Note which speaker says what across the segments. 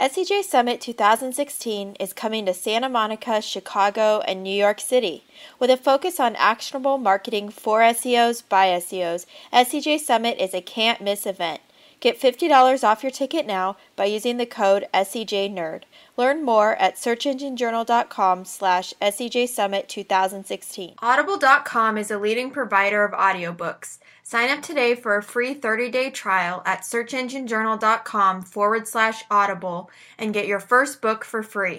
Speaker 1: SEJ Summit 2016 is coming to Santa Monica, Chicago, and New York City. With a focus on actionable marketing for SEOs by SEOs, SEJ Summit is a can't miss event. Get $50 off your ticket now by using the code SEJNerd. Learn more at searchenginejournal.com slash SEJ 2016. Audible.com is a leading provider of audiobooks. Sign up today for a free 30-day trial at searchenginejournal.com forward slash audible and get your first book for free.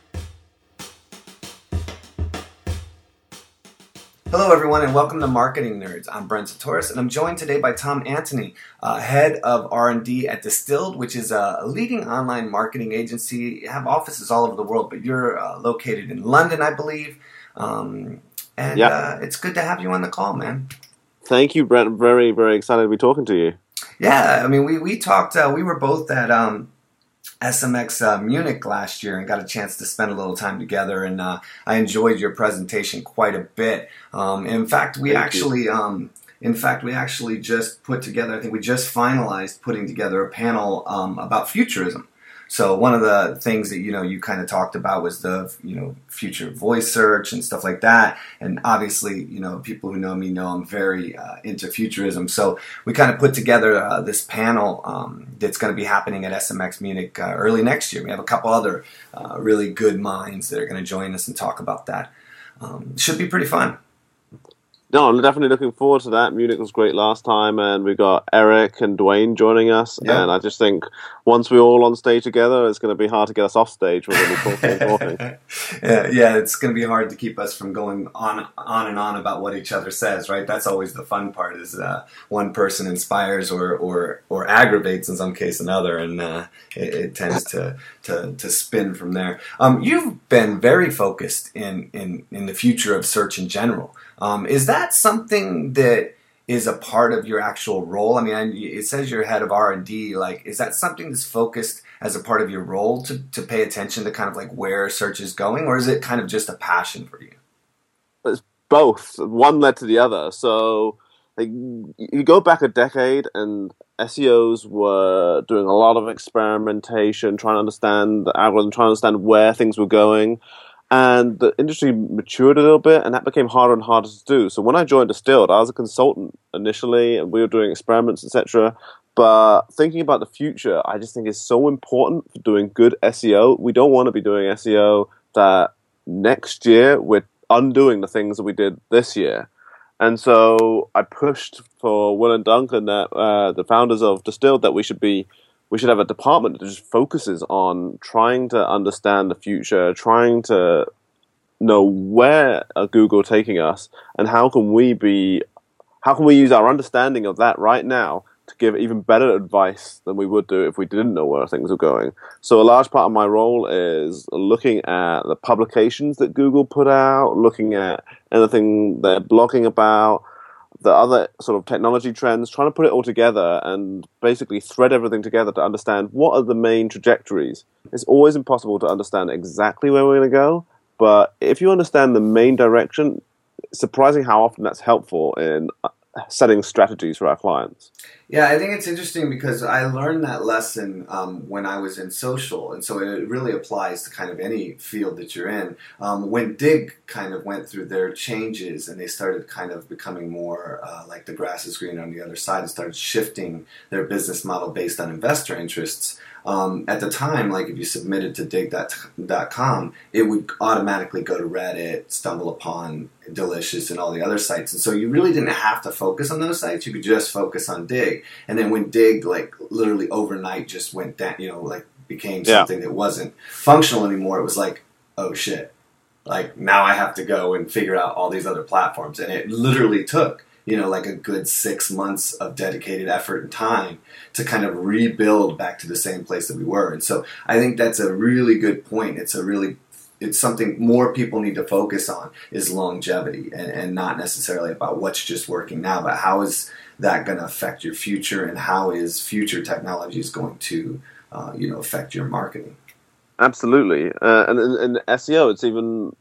Speaker 2: Hello, everyone, and welcome to Marketing Nerds. I'm Brent Csutoras, and I'm joined today by Tom Anthony, uh, head of R&D at Distilled, which is a leading online marketing agency. You have offices all over the world, but you're uh, located in London, I believe. Um, and yep. uh, it's good to have you on the call, man.
Speaker 3: Thank you, Brent. Very, very excited to be talking to you.
Speaker 2: Yeah, I mean, we we talked. Uh, we were both at um, SMX uh, Munich last year and got a chance to spend a little time together, and uh, I enjoyed your presentation quite a bit. Um, in fact, we Thank actually. Um, in fact, we actually just put together, I think we just finalized putting together a panel um, about futurism. So one of the things that you know you kind of talked about was the you know future voice search and stuff like that. And obviously, you know people who know me know I'm very uh, into futurism. So we kind of put together uh, this panel um, that's going to be happening at SMX Munich uh, early next year. We have a couple other uh, really good minds that are going to join us and talk about that. Um, should be pretty fun.
Speaker 3: No, I'm definitely looking forward to that. Munich was great last time, and we've got Eric and Dwayne joining us. Yeah. And I just think once we're all on stage together, it's going to be hard to get us off stage. We're going to be talking talking.
Speaker 2: yeah, yeah, it's going to be hard to keep us from going on, on and on about what each other says. Right? That's always the fun part. Is uh, one person inspires or or or aggravates in some case another, and uh, it, it, tends to, to to spin from there. Um, you've been very focused in in in the future of search in general. Um, is that something that is a part of your actual role? I mean, it says you're head of R and D. Like, is that something that's focused as a part of your role to to pay attention to kind of like where search is going, or is it kind of just a passion for you?
Speaker 3: It's both. One led to the other. So, like, you go back a decade, and SEOs were doing a lot of experimentation, trying to understand the algorithm, trying to understand where things were going and the industry matured a little bit and that became harder and harder to do. So when i joined distilled i was a consultant initially and we were doing experiments etc but thinking about the future i just think it's so important for doing good seo we don't want to be doing seo that next year we're undoing the things that we did this year. And so i pushed for will and duncan that uh, the founders of distilled that we should be we should have a department that just focuses on trying to understand the future, trying to know where are Google taking us, and how can we be, how can we use our understanding of that right now to give even better advice than we would do if we didn't know where things are going. So a large part of my role is looking at the publications that Google put out, looking at anything they're blogging about, the other sort of technology trends, trying to put it all together and basically thread everything together to understand what are the main trajectories. It's always impossible to understand exactly where we're going to go, but if you understand the main direction, surprising how often that's helpful in uh, setting strategies for our clients.
Speaker 2: Yeah, I think it's interesting because I learned that lesson um, when I was in social, and so it really applies to kind of any field that you're in. Um, when Digg kind of went through their changes and they started kind of becoming more uh, like the grass is green on the other side and started shifting their business model based on investor interests. Um, at the time, like if you submitted to digg.com, it would automatically go to Reddit, StumbleUpon, Delicious, and all the other sites. And so you really didn't have to focus on those sites. You could just focus on Digg. And then when Digg, like literally overnight, just went down, you know, like became something yeah. that wasn't functional anymore, it was like, oh shit. Like now I have to go and figure out all these other platforms. And it literally took you know, like a good six months of dedicated effort and time to kind of rebuild back to the same place that we were. And so I think that's a really good point. It's a really it's something more people need to focus on is longevity and, and not necessarily about what's just working now, but how is that going to affect your future and how is future technologies going to uh, you know affect your marketing.
Speaker 3: Absolutely, uh, and in, SEO, it's even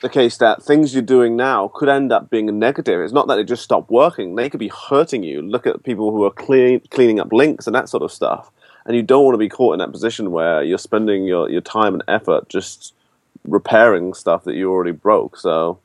Speaker 3: the case that things you're doing now could end up being a negative. It's not that they just stop working; they could be hurting you. Look at people who are clean, cleaning up links and that sort of stuff and you don't want to be caught in that position where you're spending your, your time and effort just repairing stuff that you already broke. So,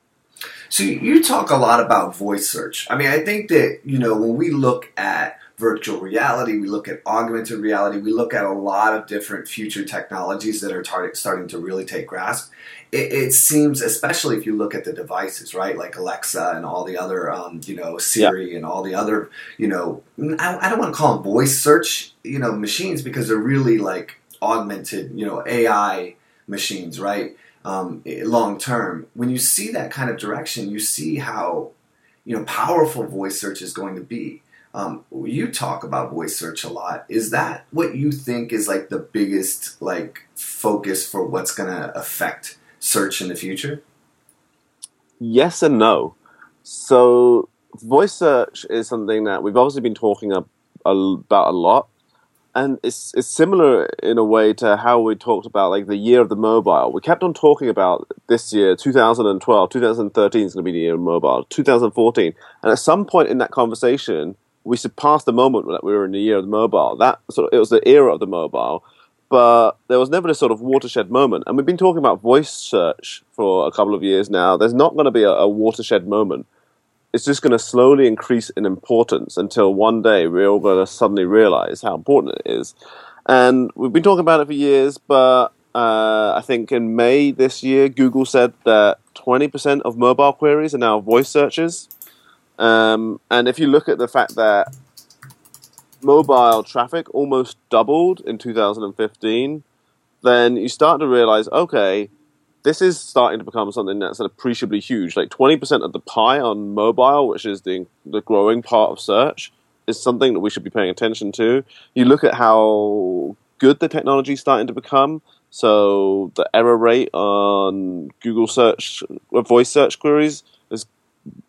Speaker 2: so you talk a lot about voice search. I mean, I think that you know when we look at virtual reality, we look at augmented reality, we look at a lot of different future technologies that are tar- starting to really take grasp. It, it, seems, especially if you look at the devices, right, like Alexa and all the other, um, you know, Siri yeah. and all the other, you know, I, I don't want to call them voice search, you know, machines because they're really like augmented, you know, AI machines, right? Um, long term, when you see that kind of direction, you see how, you know, powerful voice search is going to be um, you talk about voice search a lot. Is that what you think is like the biggest like focus for what's going to affect search in the future?
Speaker 3: Yes and no. So voice search is something that we've obviously been talking about a lot, and it's it's similar in a way to how we talked about like the year of the mobile. We kept on talking about this year, 2012, 2013 is going to be the year of mobile, 2014, and at some point in that conversation we surpassed the moment that we were in the year of the mobile. That sort of, it was the era of the mobile, but there was never this sort of watershed moment. And we've been talking about voice search for a couple of years now. There's not going to be a, a watershed moment. It's just going to slowly increase in importance until one day we're all going to suddenly realize how important it is. And we've been talking about it for years, but uh, I think in May this year, Google said that 20% of mobile queries are now voice searches. Um, and if you look at the fact that mobile traffic almost doubled in 2015, then you start to realize, okay, this is starting to become something that's appreciably huge. Like 20% of the pie on mobile, which is the, the growing part of search, is something that we should be paying attention to. You look at how good the technology is starting to become. So the error rate on Google search, voice search queries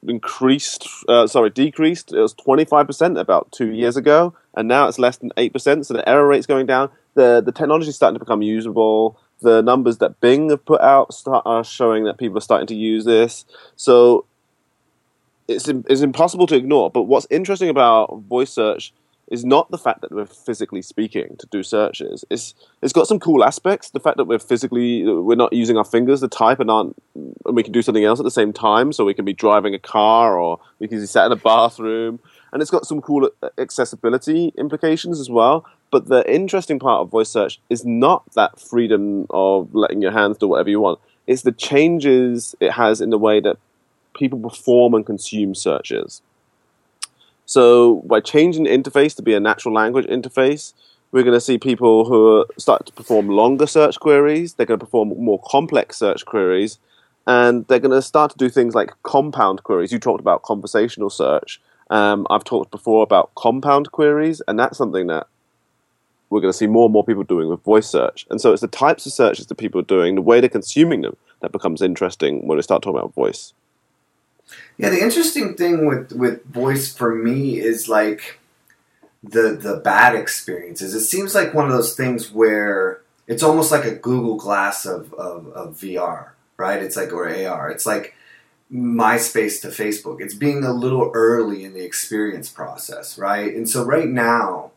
Speaker 3: increased, uh, sorry, decreased. It was 25% about two years ago, and now it's less than 8%. So the error rate's going down. The, the technology is starting to become usable. The numbers that Bing have put out start, are showing that people are starting to use this. So it's, it's impossible to ignore. But what's interesting about voice search is not the fact that we're physically speaking to do searches. It's it's got some cool aspects. The fact that we're physically we're not using our fingers to type and aren't and we can do something else at the same time. So we can be driving a car or we can be sat in a bathroom, and it's got some cool accessibility implications as well. But the interesting part of voice search is not that freedom of letting your hands do whatever you want. It's the changes it has in the way that people perform and consume searches. So by changing the interface to be a natural language interface, we're going to see people who start to perform longer search queries. They're going to perform more complex search queries, and they're going to start to do things like compound queries. You talked about conversational search. Um, I've talked before about compound queries, and that's something that we're going to see more and more people doing with voice search. And so it's the types of searches that people are doing, the way they're consuming them, that becomes interesting when we start talking about voice.
Speaker 2: Yeah, the interesting thing with with voice for me is like the the bad experiences. It seems like one of those things where it's almost like a Google Glass of, of, of VR, right? It's like or AR. It's like MySpace to Facebook. It's being a little early in the experience process, right? And so right now,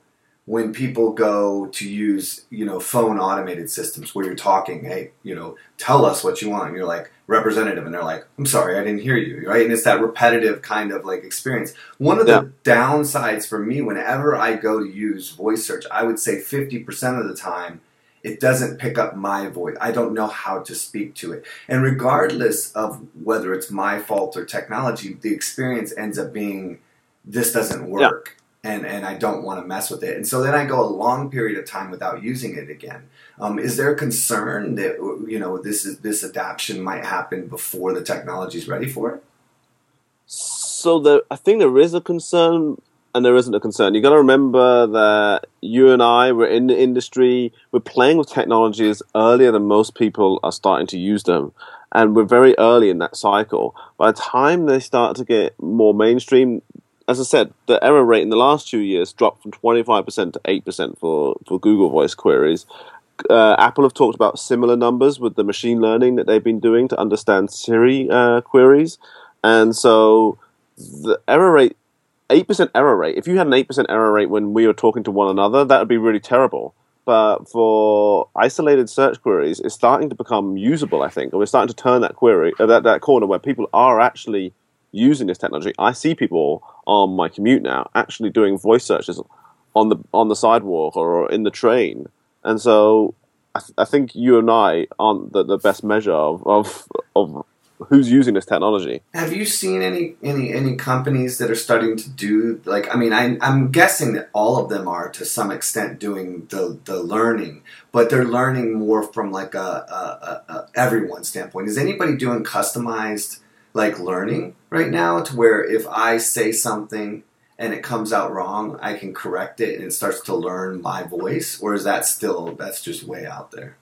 Speaker 2: when people go to use, you know, phone automated systems where you're talking, hey, you know, tell us what you want. And you're like, representative, and they're like, I'm sorry, I didn't hear you, right? And it's that repetitive kind of like experience. One of the downsides for me, whenever I go to use voice search, I would say 50% of the time, it doesn't pick up my voice. I don't know how to speak to it. And regardless of whether it's my fault or technology, the experience ends up being this doesn't work. And and I don't want to mess with it. And so then I go a long period of time without using it again. Um, is there a concern that you know this is this adaptation might happen before the technology is ready for it?
Speaker 3: So the, I think there is a concern and there isn't a concern. You got to remember that you and I were in the industry. We're playing with technologies earlier than most people are starting to use them, and we're very early in that cycle. By the time they start to get more mainstream, as I said, the error rate in the last two years dropped from 25% to 8% for, for Google Voice queries. Uh, Apple have talked about similar numbers with the machine learning that they've been doing to understand Siri uh, queries. And so the error rate, 8% error rate, if you had an 8% error rate when we were talking to one another, that would be really terrible. But for isolated search queries, it's starting to become usable, I think. And we're starting to turn that query, uh, that, that corner where people are actually using this technology. I see people on my commute now actually doing voice searches on the on the sidewalk or in the train, and so I, th- I think you and I aren't the, the best measure of, of of who's using this technology.
Speaker 2: Have you seen any any any companies that are starting to do like? I mean, I, I'm guessing that all of them are to some extent doing the the learning, but they're learning more from like a, a, a, everyone standpoint. Is anybody doing customized? Like learning right now to where if I say something and it comes out wrong, I can correct it and it starts to learn my voice, or is that still that's just way out there?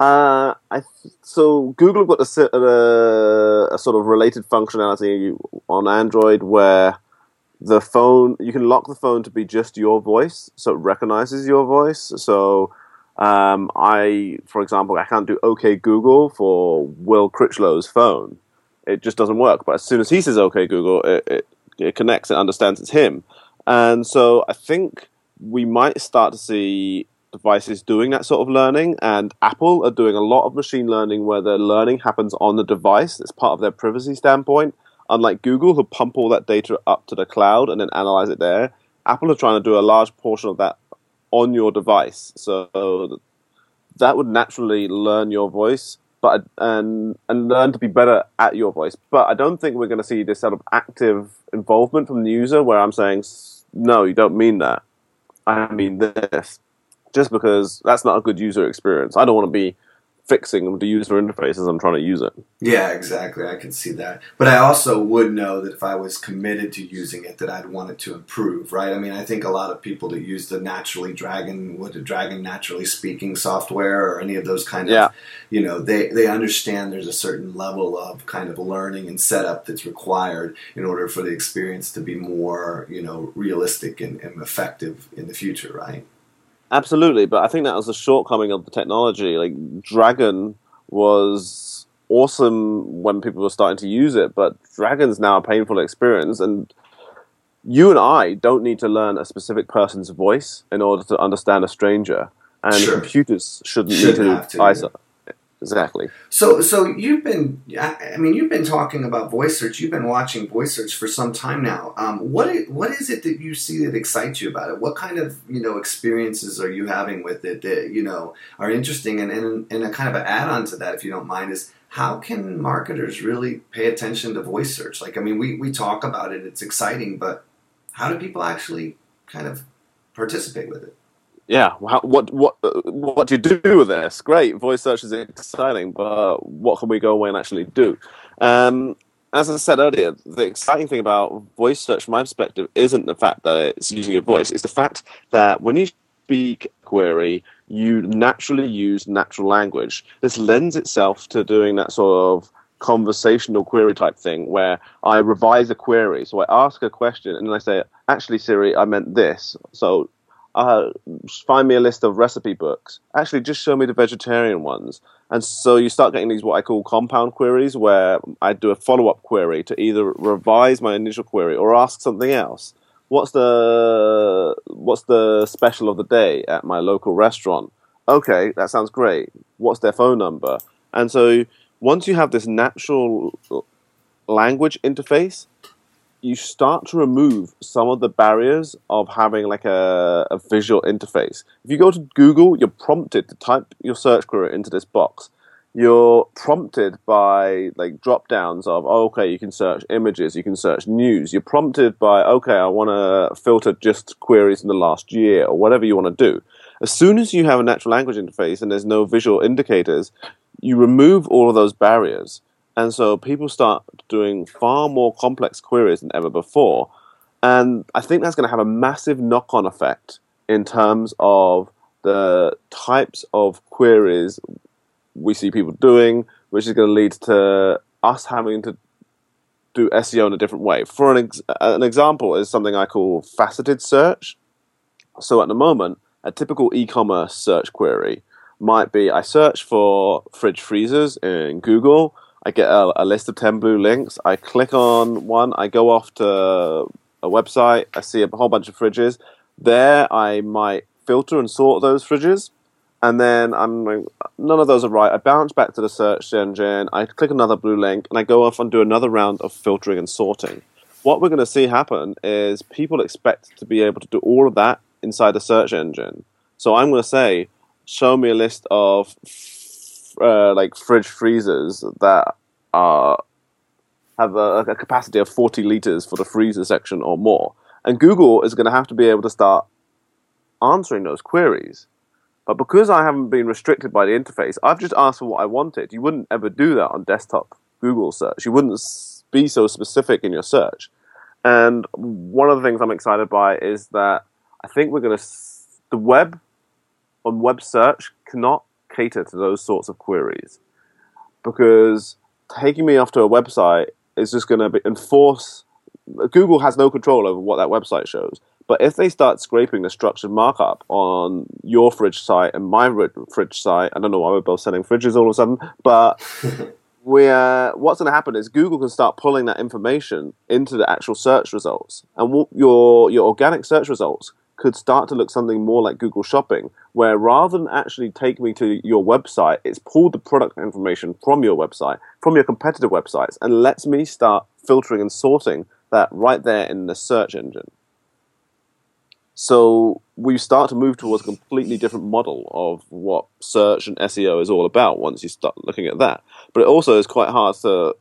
Speaker 3: Uh, I th- so Google got a, a, a sort of related functionality on Android where the phone you can lock the phone to be just your voice, so it recognizes your voice. So um, I, for example, I can't do OK Google for Will Critchlow's phone it just doesn't work. But as soon as he says "Okay, Google," it, it, it connects and understands it's him. And so I think we might start to see devices doing that sort of learning. And Apple are doing a lot of machine learning where the learning happens on the device. It's part of their privacy standpoint. Unlike Google, who pump all that data up to the cloud and then analyze it there, Apple are trying to do a large portion of that on your device. So that would naturally learn your voice but and and learn to be better at your voice. But I don't think we're going to see this sort of active involvement from the user where I'm saying, no, you don't mean that. I mean this, just because that's not a good user experience. I don't want to be fixing the user interface as I'm trying to use it.
Speaker 2: Yeah, exactly. I can see that. But I also would know that if I was committed to using it, that I'd want it to improve, right? I mean, I think a lot of people that use the Naturally Dragon, what the Dragon Naturally Speaking software, or any of those kind
Speaker 3: yeah.
Speaker 2: of, you know, they they understand there's a certain level of kind of learning and setup that's required in order for the experience to be more, you know, realistic and, and effective in the future, right?
Speaker 3: Absolutely, but I think that was a shortcoming of the technology. Like Dragon was awesome when people were starting to use it, but Dragon's now a painful experience, and you and I don't need to learn a specific person's voice in order to understand a stranger, and
Speaker 2: Sure.
Speaker 3: computers shouldn't,
Speaker 2: Shouldn't
Speaker 3: need to
Speaker 2: to,
Speaker 3: either. Exactly.
Speaker 2: So, so you've been, I mean, you've been talking about voice search. You've been watching voice search for some time now. Um, what, what is it that you see that excites you about it? What kind of, you know, experiences are you having with it that, you know, are interesting? And, and, and a kind of an add-on to that, if you don't mind, is how can marketers really pay attention to voice search? Like, I mean, we, we talk about it, it's exciting, but how do people actually kind of participate with it?
Speaker 3: Yeah. How, what what uh, what do you do with this? Great, voice search is exciting, but what can we go away and actually do? Um, as I said earlier, the exciting thing about voice search, from my perspective, isn't the fact that it's using your voice. It's the fact that when you speak query, you naturally use natural language. This lends itself to doing that sort of conversational query type thing where I revise a query. So I ask a question and then I say, actually, Siri, I meant this. So uh, find me a list of recipe books. Actually, just show me the vegetarian ones. And so you start getting these what I call compound queries, where I do a follow up query to either revise my initial query or ask something else. What's the what's the special of the day at my local restaurant? Okay, that sounds great. What's their phone number? And so once you have this natural language interface, you start to remove some of the barriers of having like a, a visual interface. If you go to Google, you're prompted to type your search query into this box. You're prompted by like drop downs of oh, okay, you can search images, you can search news. You're prompted by okay, I want to filter just queries in the last year or whatever you want to do. As soon as you have a natural language interface and there's no visual indicators, you remove all of those barriers. And so people start doing far more complex queries than ever before. And I think that's going to have a massive knock on effect in terms of the types of queries we see people doing, which is going to lead to us having to do SEO in a different way. For an, ex- uh, an example is something I call faceted search. So at the moment, a typical e-commerce search query might be I search for fridge freezers in Google. I get a, a, list of 10 blue links. I click on one. I go off to a website. I see a whole bunch of fridges. There, I might filter and sort those fridges. And then I'm none of those are right. I bounce back to the search engine. I click another blue link and I go off and do another round of filtering and sorting. What we're going to see happen is people expect to be able to do all of that inside a search engine. So I'm going to say, show me a list of uh, like fridge freezers that are have a, a, capacity of 40 liters for the freezer section or more. And Google is going to have to be able to start answering those queries. But because I haven't been restricted by the interface, I've just asked for what I wanted. You wouldn't ever do that on desktop Google search. You wouldn't be so specific in your search. And one of the things I'm excited by is that I think we're going to, the web on web search cannot cater to those sorts of queries because taking me off to a website is just going to enforce. Google has no control over what that website shows. But if they start scraping the structured markup on your fridge site and my fridge site, I don't know why we're both selling fridges all of a sudden, but we're, what's going to happen is Google can start pulling that information into the actual search results. And your, your organic search results could start to look something more like Google Shopping, where rather than actually take me to your website, it's pulled the product information from your website, from your competitor websites, and lets me start filtering and sorting that right there in the search engine. So we start to move towards a completely different model of what search and SEO is all about once you start looking at that. But it also is quite hard to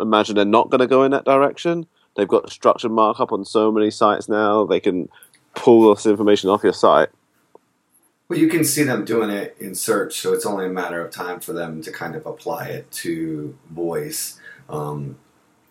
Speaker 3: imagine they're not going to go in that direction. They've got structured markup on so many sites now. They can pull this information off your site.
Speaker 2: Well, you can see them doing it in search, so it's only a matter of time for them to kind of apply it to voice. Um,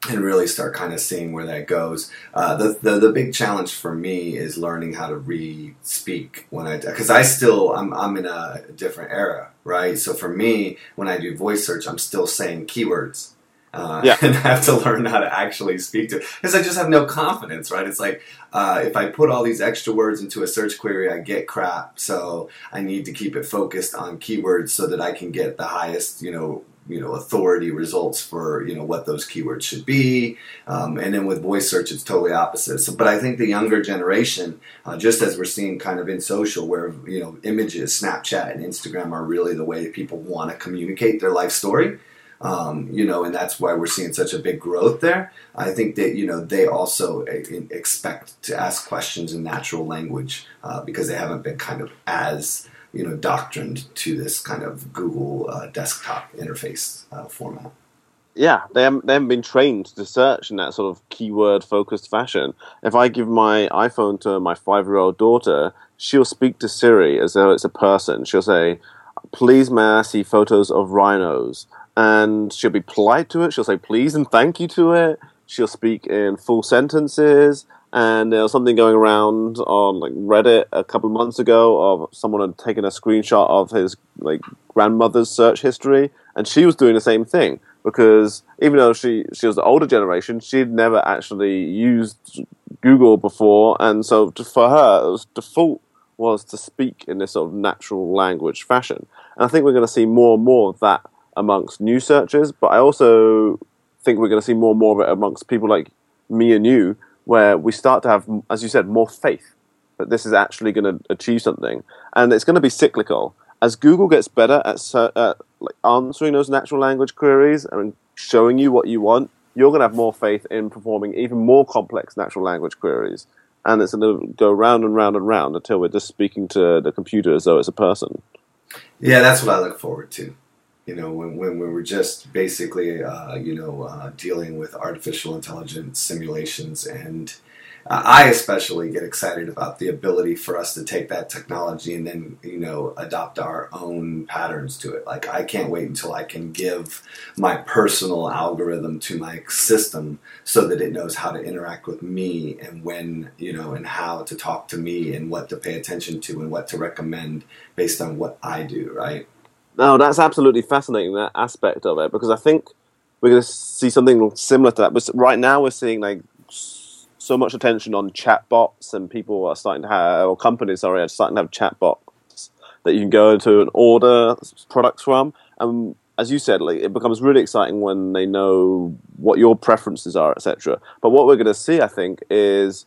Speaker 2: and really start kind of seeing where that goes. Uh, the, the, the big challenge for me is learning how to re-speak when I because I still I'm I'm in a different era, right? So for me, when I do voice search, I'm still saying keywords. Uh, yeah. and have to learn how to actually speak to because I just have no confidence, right? It's like uh, if I put all these extra words into a search query, I get crap. So I need to keep it focused on keywords so that I can get the highest, you know, you know authority results for you know what those keywords should be um, and then with voice search it's totally opposite so but i think the younger generation uh, just as we're seeing kind of in social where you know images snapchat and instagram are really the way people want to communicate their life story um, you know, and that's why we're seeing such a big growth there. I think that you know they also uh, expect to ask questions in natural language uh, because they haven't been kind of as you know, doctrined to this kind of Google uh, desktop interface uh, format.
Speaker 3: Yeah, they haven't, they haven't been trained to search in that sort of keyword focused fashion. If I give my iPhone to my five year old daughter, she'll speak to Siri as though it's a person. She'll say, Please, may I see photos of rhinos? And she'll be polite to it. She'll say please and thank you to it. She'll speak in full sentences and there was something going around on like Reddit a couple of months ago of someone had taken a screenshot of his like grandmother's search history, and she was doing the same thing because even though she she was the older generation, she'd never actually used Google before, and so to, for her, it was default was to speak in this sort of natural language fashion. And I think we're going to see more and more of that amongst new searchers, but I also think we're going to see more and more of it amongst people like me and you where we start to have, as you said, more faith that this is actually going to achieve something, and it's going to be cyclical. As Google gets better at, at like answering those natural language queries and showing you what you want, you're going to have more faith in performing even more complex natural language queries. And it's going to go round and round and round until we're just speaking to the computer as though it's a person.
Speaker 2: Yeah, that's what I look forward to you know, when, when we were just basically, uh, you know, uh, dealing with artificial intelligence simulations and I especially get excited about the ability for us to take that technology and then, you know, adopt our own patterns to it. Like, I can't wait until I can give my personal algorithm to my system so that it knows how to interact with me and when, you know, and how to talk to me and what to pay attention to and what to recommend based on what I do, right?
Speaker 3: No, that's absolutely fascinating, that aspect of it, because I think we're going to see something similar to that. But right now, we're seeing like so much attention on chatbots, and people are starting to have, or companies, sorry, are starting to have chatbots that you can go into and order products from. And as you said, like, it becomes really exciting when they know what your preferences are, etc. But what we're going to see, I think, is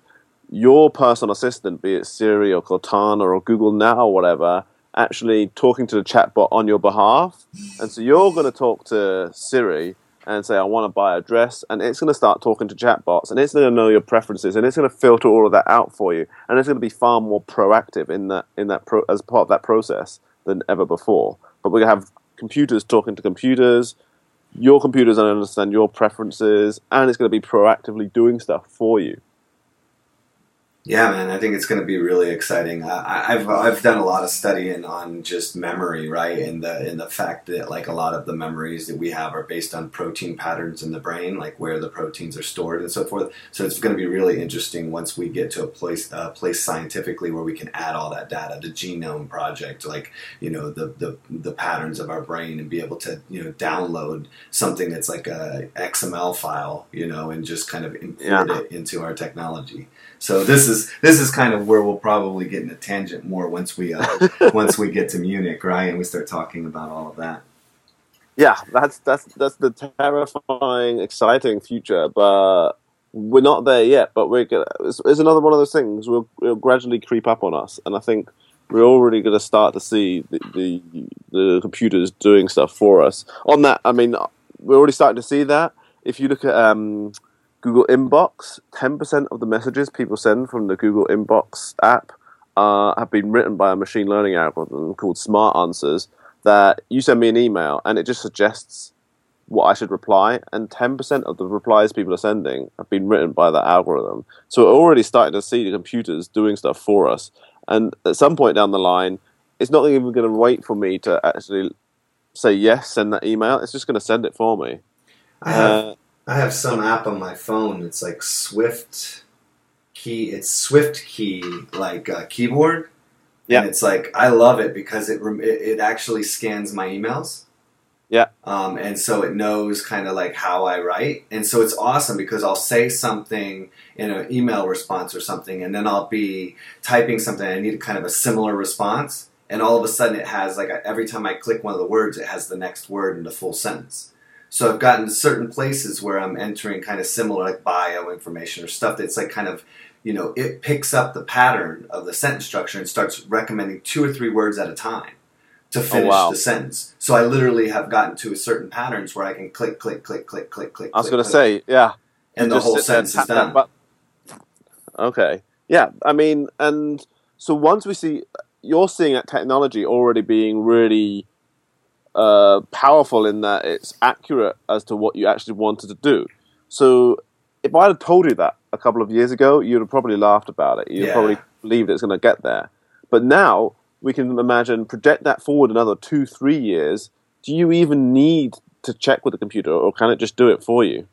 Speaker 3: your personal assistant, be it Siri or Cortana or Google Now or whatever, actually talking to the chatbot on your behalf. And so you're going to talk to Siri and say, I want to buy a dress, and it's going to start talking to chatbots, and it's going to know your preferences, and it's going to filter all of that out for you, and it's going to be far more proactive in that in that pro- as part of that process than ever before. But we're going to have computers talking to computers. Your computer's going to understand your preferences, and it's going to be proactively doing stuff for you.
Speaker 2: Yeah, man, I think it's going to be really exciting. I, have I've done a lot of studying on just memory, right, and the and the fact that like a lot of the memories that we have are based on protein patterns in the brain, like where the proteins are stored and so forth. So it's going to be really interesting once we get to a place uh, place scientifically where we can add all that data, the genome project, like you know the the the patterns of our brain, and be able to you know download something that's like a XML file, you know, and just kind of import yeah. it into our technology. So this is this is kind of where we'll probably get in a tangent more once we uh, once we get to Munich, right, and we start talking about all of that.
Speaker 3: Yeah, that's that's that's the terrifying, exciting future, but we're not there yet. But we're gonna, it's, it's another one of those things. Will will gradually creep up on us, and I think we're already going to start to see the, the, the computers doing stuff for us. On that, I mean, we're already starting to see that. If you look at um, Google Inbox, 10% of the messages people send from the Google Inbox app uh, have been written by a machine learning algorithm called Smart Answers. That you send me an email and it just suggests what I should reply, and 10% of the replies people are sending have been written by that algorithm. So we're already starting to see the computers doing stuff for us. And at some point down the line, it's not even going to wait for me to actually say yes, send that email. It's just going to send it for me.
Speaker 2: I have, uh, I have some app on my phone. It's like Swift key. It's SwiftKey like uh, keyboard. Yeah. And it's like I love it because it it actually scans my emails.
Speaker 3: Yeah.
Speaker 2: Um, and so it knows kind of like how I write, and so it's awesome because I'll say something in an email response or something, and then I'll be typing something. I need kind of a similar response, and all of a sudden it has like every time I click one of the words, it has the next word in the full sentence. So I've gotten to certain places where I'm entering kind of similar like bio information or stuff that's like kind of, you know, it picks up the pattern of the sentence structure and starts recommending two or three words at a time to oh, finish oh, wow. the sentence. So I literally have gotten to a certain patterns where I can click, click, click, click, click, click.
Speaker 3: I was going to say, yeah,
Speaker 2: and the whole sentence is done. But
Speaker 3: okay, yeah, I mean, and so once we see, you're seeing that technology already being really uh, powerful in that it's accurate as to what you actually wanted to do. So if I had told you that a couple of years ago, you'd have probably laughed about it. You'd yeah. probably believed it's going to get there. But now we can imagine project that forward another two, three years. Do you even need to check with the computer, or can it just do it for you?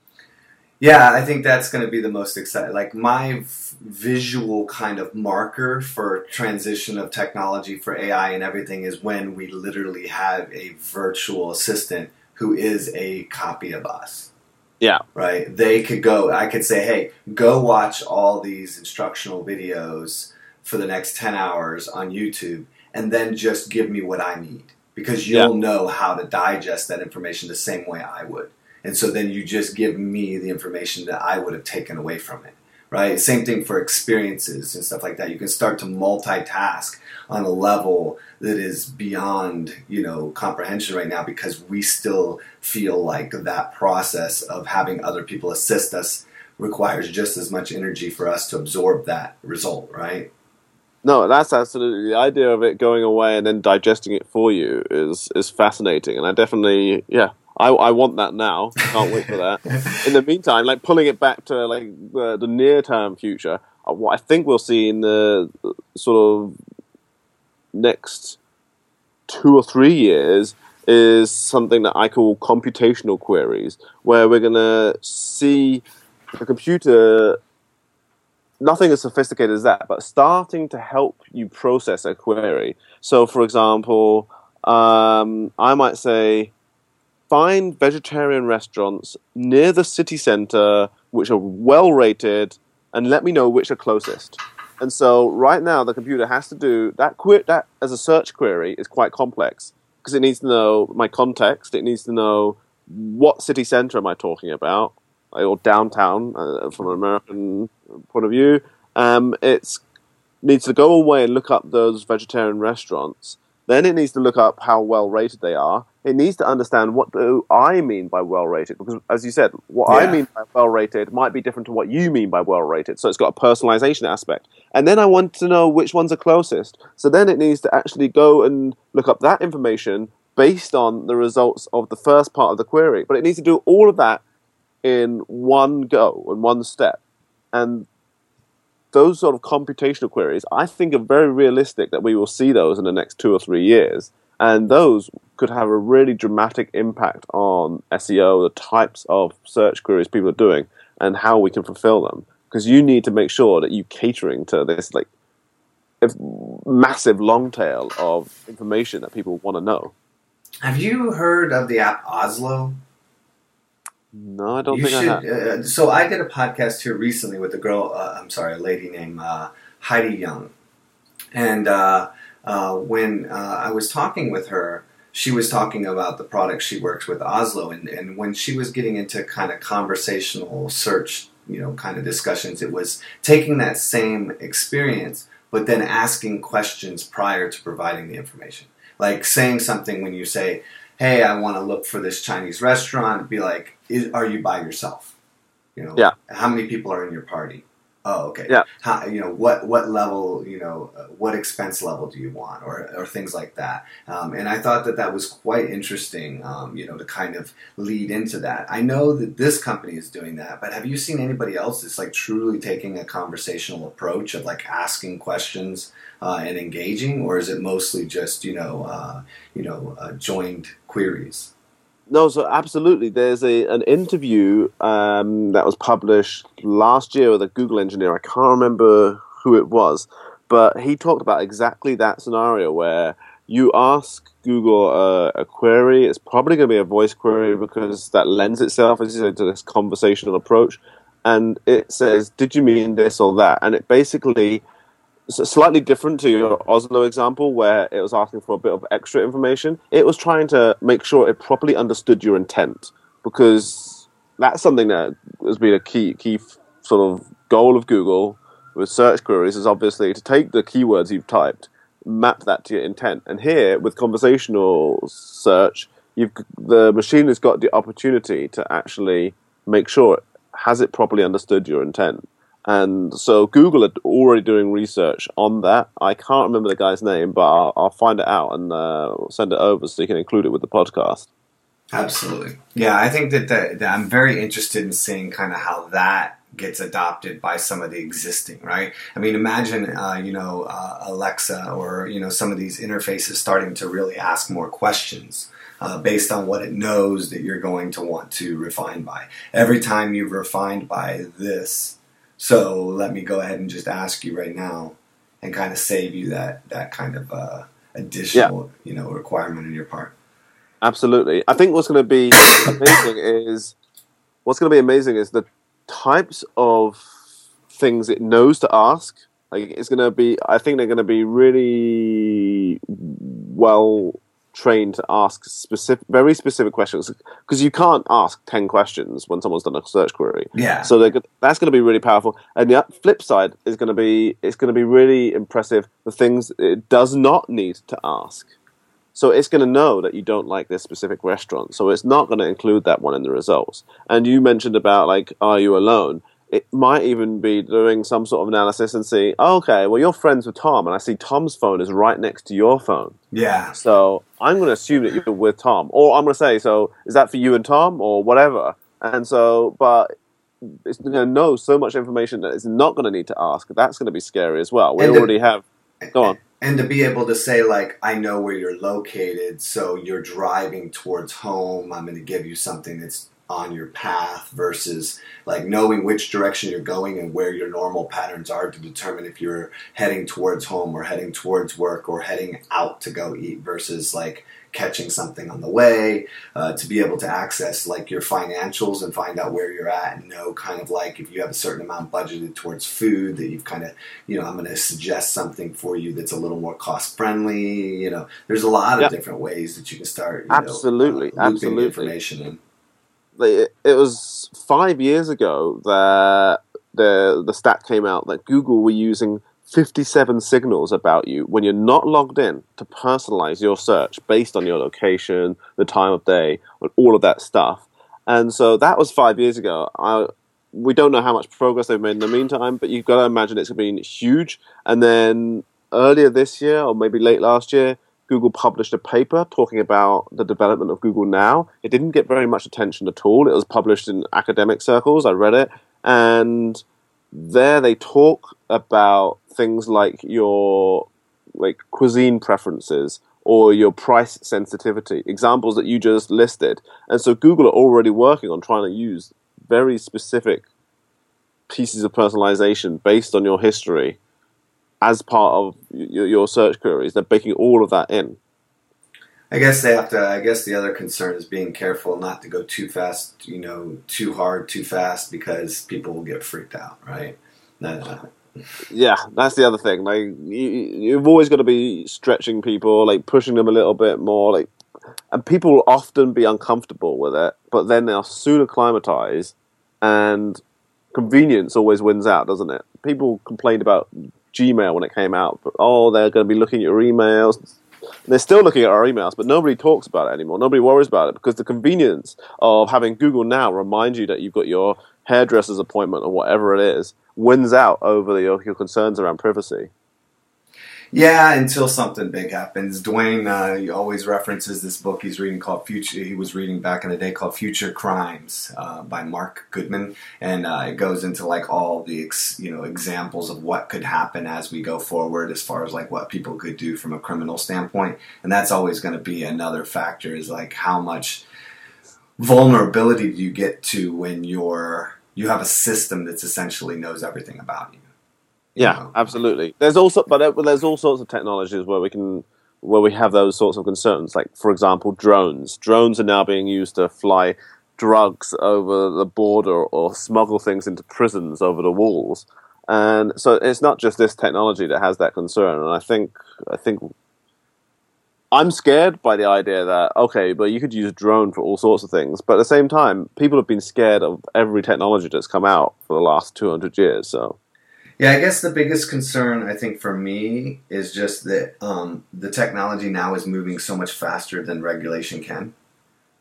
Speaker 2: Yeah, I think that's going to be the most exciting. Like my visual kind of marker for transition of technology for AI and everything is when we literally have a virtual assistant who is a copy of us.
Speaker 3: Yeah.
Speaker 2: Right. They could go. I could say, "Hey, go watch all these instructional videos for the next ten hours on YouTube, and then just give me what I need." Because you'll yeah. know how to digest that information the same way I would. And so then you just give me the information that I would have taken away from it, right? Same thing for experiences and stuff like that. You can start to multitask on a level that is beyond, you know, comprehension right now because we still feel like that process of having other people assist us requires just as much energy for us to absorb that result, right?
Speaker 3: No, that's absolutely the idea of it going away and then digesting it for you is is fascinating, and I definitely yeah I, I want that now. Can't wait for that. In the meantime, like pulling it back to like the, the near term future, what I think we'll see in the sort of next two or three years is something that I call computational queries, where we're going to see a computer, nothing as sophisticated as that, but starting to help you process a query. So, for example, um, I might say, find vegetarian restaurants near the city center which are well rated and let me know which are closest. And so right now the computer has to do that que- that as a search query is quite complex because it needs to know my context, it needs to know what city center am I talking about or downtown uh, from an American point of view. Um, it needs to go away and look up those vegetarian restaurants. Then it needs to look up how well rated they are. It needs to understand what do I mean by well rated because, as you said, what I mean by well rated might be different to what you mean by well rated. So it's got a personalization aspect. And then I want to know which ones are closest. So then it needs to actually go and look up that information based on the results of the first part of the query. But it needs to do all of that in one go, in one step. And those sort of computational queries, I think are very realistic that we will see those in the next two or three years. And those could have a really dramatic impact on SEO, the types of search queries people are doing, and how we can fulfill them. Because you need to make sure that you're catering to this like if massive long tail of information that people want to know.
Speaker 2: Have you heard of the app Oslo?
Speaker 3: No, I don't
Speaker 2: you
Speaker 3: think I have.
Speaker 2: should. Uh, so I did a podcast here recently with a girl. Uh, I'm sorry, a lady named uh, Heidi Young, and uh, when uh, I was talking with her, she was talking about the product she works with Oslo, and, and when she was getting into kind of conversational search, you know, kind of discussions, it was taking that same experience, but then asking questions prior to providing the information, like saying something when you say. Hey, I want to look for this Chinese restaurant. Be like, is, are you by yourself? You know,
Speaker 3: Yeah.
Speaker 2: How many people are in your party? Oh, okay.
Speaker 3: Yeah.
Speaker 2: How, you know what what level you know uh, what expense level do you want or or things like that. Um, and I thought that that was quite interesting. Um, you know, to kind of lead into that. I know that this company is doing that, but have you seen anybody else that's like truly taking a conversational approach of like asking questions uh, and engaging, or is it mostly just you know uh, you know uh, joined queries?
Speaker 3: No, so absolutely. There's a an interview um, that was published last year with a Google engineer. I can't remember who it was, but he talked about exactly that scenario where you ask Google a, query. It's probably going to be a voice query because that lends itself, as you said, to this conversational approach. And it says, "Did you mean this or that?" And it basically slightly different to your Oslo example, where it was asking for a bit of extra information. It was trying to make sure it properly understood your intent, because that's something that has been a key key sort of goal of Google with search queries is obviously to take the keywords you've typed, map that to your intent. And here with conversational search, you've the machine has got the opportunity to actually make sure it has it properly understood your intent. And so Google are already doing research on that. I can't remember the guy's name, but I'll, I'll find it out and uh, send it over so you can include it with the podcast.
Speaker 2: Absolutely. Yeah, I think that, that, that I'm very interested in seeing kind of how that gets adopted by some of the existing, right? I mean, imagine, uh, you know, uh, Alexa or, you know, some of these interfaces starting to really ask more questions. Uh, based on what it knows that you're going to want to refine by. Every time you've refined by this, so let me go ahead and just ask you right now, and kind of save you that that kind of uh, additional, you know, requirement on your part.
Speaker 3: Absolutely. I think what's going to be amazing is what's going to be amazing is the types of things it knows to ask. Like it's going to be. I think they're going to be really well trained to ask specific, very specific questions because you can't ask ten questions when someone's done a search query.
Speaker 2: Yeah.
Speaker 3: So they're, that's going to be really powerful. And the flip side is going to be it's going to be really impressive the things it does not need to ask. So it's going to know that you don't like this specific restaurant. So it's not going to include that one in the results. And you mentioned about like, are you alone? It might even be doing some sort of analysis and see, oh, okay, well you're friends with Tom, and I see Tom's phone is right next to your phone.
Speaker 2: Yeah.
Speaker 3: So I'm going to assume that you're with Tom, or I'm going to say, so is that for you and Tom, or whatever? And so, but it's going to know so much information that it's not going to need to ask. That's going to be scary as well. We
Speaker 2: And the-
Speaker 3: already have. Go on.
Speaker 2: And to be able to say, like, I know where you're located, so you're driving towards home, I'm going to give you something that's on your path versus like knowing which direction you're going and where your normal patterns are to determine if you're heading towards home or heading towards work or heading out to go eat versus like catching something on the way uh, to be able to access like your financials and find out where you're at and know kind of like if you have a certain amount budgeted towards food that you've kind of you know i'm going to suggest something for you that's a little more cost friendly you know. There's a lot of different ways that you can start you
Speaker 3: Absolutely,
Speaker 2: know, uh,
Speaker 3: absolutely.
Speaker 2: information in
Speaker 3: it, was five years ago that the the stat came out that Google were using 57 signals about you when you're not logged in to personalize your search based on your location, the time of day, and all of that stuff. And so that was five years ago. I, we don't know how much progress they've made in the meantime, but you've got to imagine it's been huge. And then earlier this year, or maybe late last year, Google published a paper talking about the development of Google Now. It didn't get very much attention at all. It was published in academic circles. I read it, and there they talk about things like your like cuisine preferences or your price sensitivity, examples that you just listed. And so Google are already working on trying to use very specific pieces of personalization based on your history as part of your, your search queries. They're baking all of that in.
Speaker 2: I guess they have to. I guess the other concern is being careful not to go too fast. You know, too hard, too fast, because people will get freaked out, right?
Speaker 3: Yeah, that's the other thing. Like you, you've always got to be stretching people, like pushing them a little bit more. Like, and people will often be uncomfortable with it, but then they'll soon acclimatize, and convenience always wins out, doesn't it? People complained about Gmail when it came out, but oh, they're going to be looking at your emails. They're still looking at our emails, but nobody talks about it anymore. Nobody worries about it because the convenience of having Google Now remind you that you've got your hairdresser's appointment or whatever it is wins out over your, your concerns around privacy.
Speaker 2: Yeah, until something big happens. Dwayne uh, always references this book he's reading called Future. He was reading back in the day called Future Crimes uh, by Marc Goodman, and uh, it goes into like all the ex, you know examples of what could happen as we go forward, as far as like what people could do from a criminal standpoint, and that's always going to be another factor. Is like how much vulnerability do you get to when you're you have a system that's essentially knows everything about you.
Speaker 3: Yeah,
Speaker 2: know?
Speaker 3: absolutely. There's also, but there- there's all sorts of technologies where we can, where we have those sorts of concerns. Like, for example, drones. Drones are now being used to fly drugs over the border or smuggle things into prisons over the walls. And so it's not just this technology that has that concern. And I think, I think. I'm scared by the idea that okay, but you could use a drone for all sorts of things, but at the same time, people have been scared of every technology that's come out for the last 200 years. So
Speaker 2: Yeah, I guess the biggest concern I think for me is just that um, the technology now is moving so much faster than regulation can.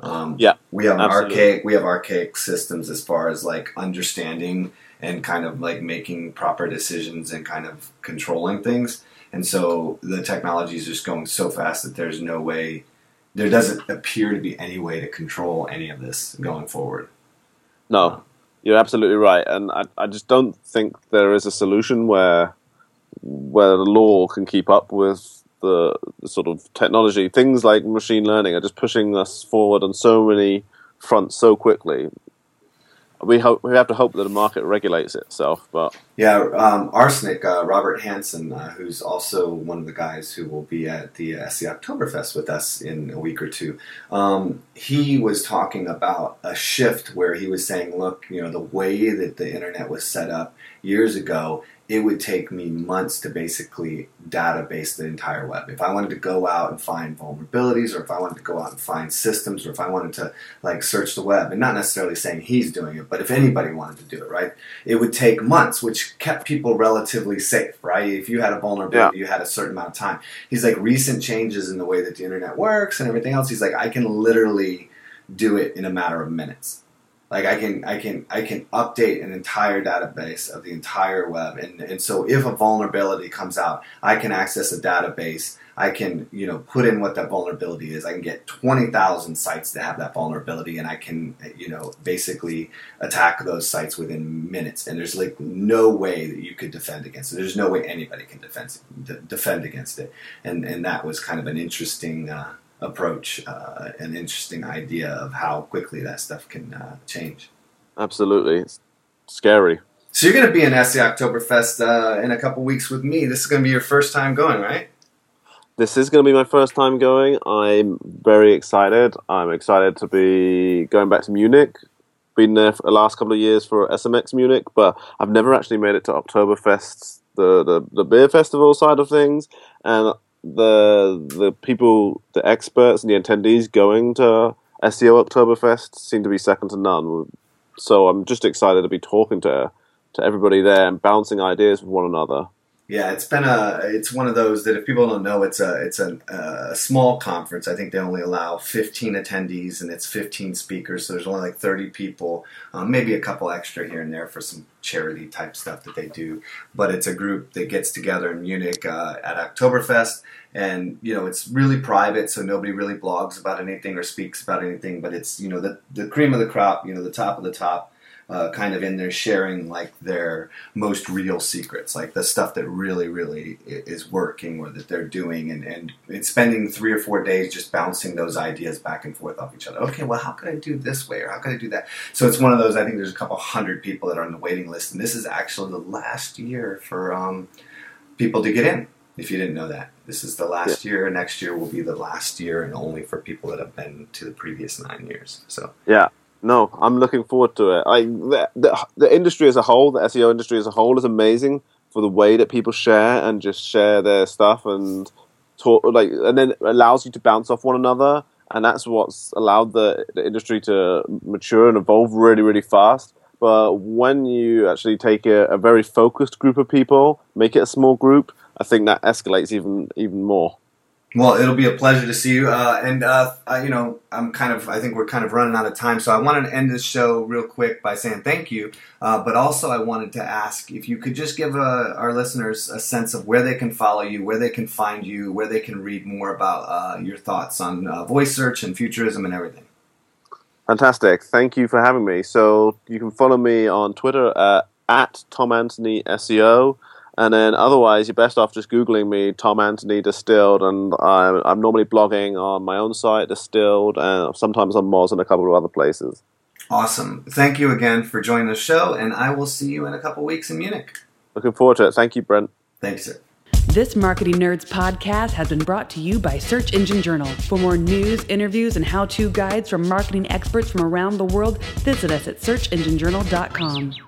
Speaker 2: Um,
Speaker 3: Yeah,
Speaker 2: we have archaic we have archaic systems as far as like understanding and kind of like making proper decisions and kind of controlling things. And so the technology is just going so fast that there's no way, there doesn't appear to be any way to control any of this going forward.
Speaker 3: No, you're absolutely right, and I, I just don't think there is a solution where where the law can keep up with the, the sort of technology. Things like machine learning are just pushing us forward on so many fronts so quickly. We hope we have to hope that the market regulates itself, but
Speaker 2: Yeah, um, RSnake, uh, Robert Hansen, uh, who's also one of the guys who will be at the uh, SEO Oktoberfest with us in a week or two, um, he was talking about a shift where he was saying, look, you know, the way that the internet was set up years ago, it would take me months to basically database the entire web. If I wanted to go out and find vulnerabilities, or if I wanted to go out and find systems, or if I wanted to like search the web, and not necessarily saying he's doing it, but if anybody wanted to do it, right, it would take months, which kept people relatively safe, right? If you had a vulnerability, you had a certain amount of time. He's like recent changes in the way that the internet works and everything else. He's like, I can literally do it in a matter of minutes. Like I can I can I can update an entire database of the entire web, and and so if a vulnerability comes out, I can access a database. I can you know put in what that vulnerability is. I can get twenty thousand sites to have that vulnerability, and I can you know basically attack those sites within minutes. And there's like no way that you could defend against it. There's no way anybody can defend defend against it. And and that was kind of an interesting. Uh, approach, uh, an interesting idea of how quickly that stuff can uh, change.
Speaker 3: Absolutely, it's scary.
Speaker 2: So you're going to be in SEO Oktoberfest uh, in a couple weeks with me. This is going to be your first time going, right?
Speaker 3: This is going to be my first time going. I'm very excited. I'm excited to be going back to Munich. Been there for the last couple of years for SMX Munich, but I've never actually made it to Oktoberfest, the, the, the beer festival side of things. And the the people, the experts and the attendees going to SEO Oktoberfest seem to be second to none. So I'm just excited to be talking to to everybody there and bouncing ideas with one another.
Speaker 2: Yeah, it's been a it's one of those that if people don't know, it's a it's a, a, small conference. I think they only allow 15 attendees and it's 15 speakers, so there's only like 30 people, um, maybe a couple extra here and there for some charity type stuff that they do. But it's a group that gets together in Munich uh, at Oktoberfest, and you know it's really private, so nobody really blogs about anything or speaks about anything. But it's you know the the cream of the crop, you know the top of the top uh, kind of in there sharing like their most real secrets, like the stuff that really, really is working or that they're doing, and, and it's spending three or four days just bouncing those ideas back and forth off each other. Okay, well, how could I do this way or how could I do that? So it's one of those. I think there's a couple hundred people that are on the waiting list, and this is actually the last year for um, people to get in. If you didn't know that, this is the last yeah. year. Next year will be the last year, and only for people that have been to the previous nine years. So
Speaker 3: yeah, no, I'm looking forward to it. I the, the, the industry as a whole, the SEO industry as a whole, is amazing for the way that people share and just share their stuff and talk like, and then allows you to bounce off one another, and that's what's allowed the, the industry to mature and evolve really, really fast. But when you actually take a, a very focused group of people, make it a small group, I think that escalates even even more.
Speaker 2: Well, it'll be a pleasure to see you. Uh, and uh, I, you know, I'm kind of, I think we're kind of running out of time, so I wanted to end this show real quick by saying thank you. Uh, but also, I wanted to ask if you could just give uh, our listeners a sense of where they can follow you, where they can find you, where they can read more about uh, your thoughts on uh, voice search and futurism and everything.
Speaker 3: Fantastic! Thank you for having me. So you can follow me on Twitter at Tom Anthony SEO. And then otherwise, you're best off just Googling me, Tom Anthony Distilled, and I'm, I'm normally blogging on my own site, Distilled, and sometimes on Moz and a couple of other places.
Speaker 2: Awesome. Thank you again for joining the show, and I will see you in a couple weeks in Munich.
Speaker 3: Looking forward to it. Thank you, Brent.
Speaker 2: Thanks, sir.
Speaker 4: This Marketing Nerds podcast has been brought to you by Search Engine Journal. For more news, interviews, and how to guides from marketing experts from around the world, visit us at searchenginejournal.com.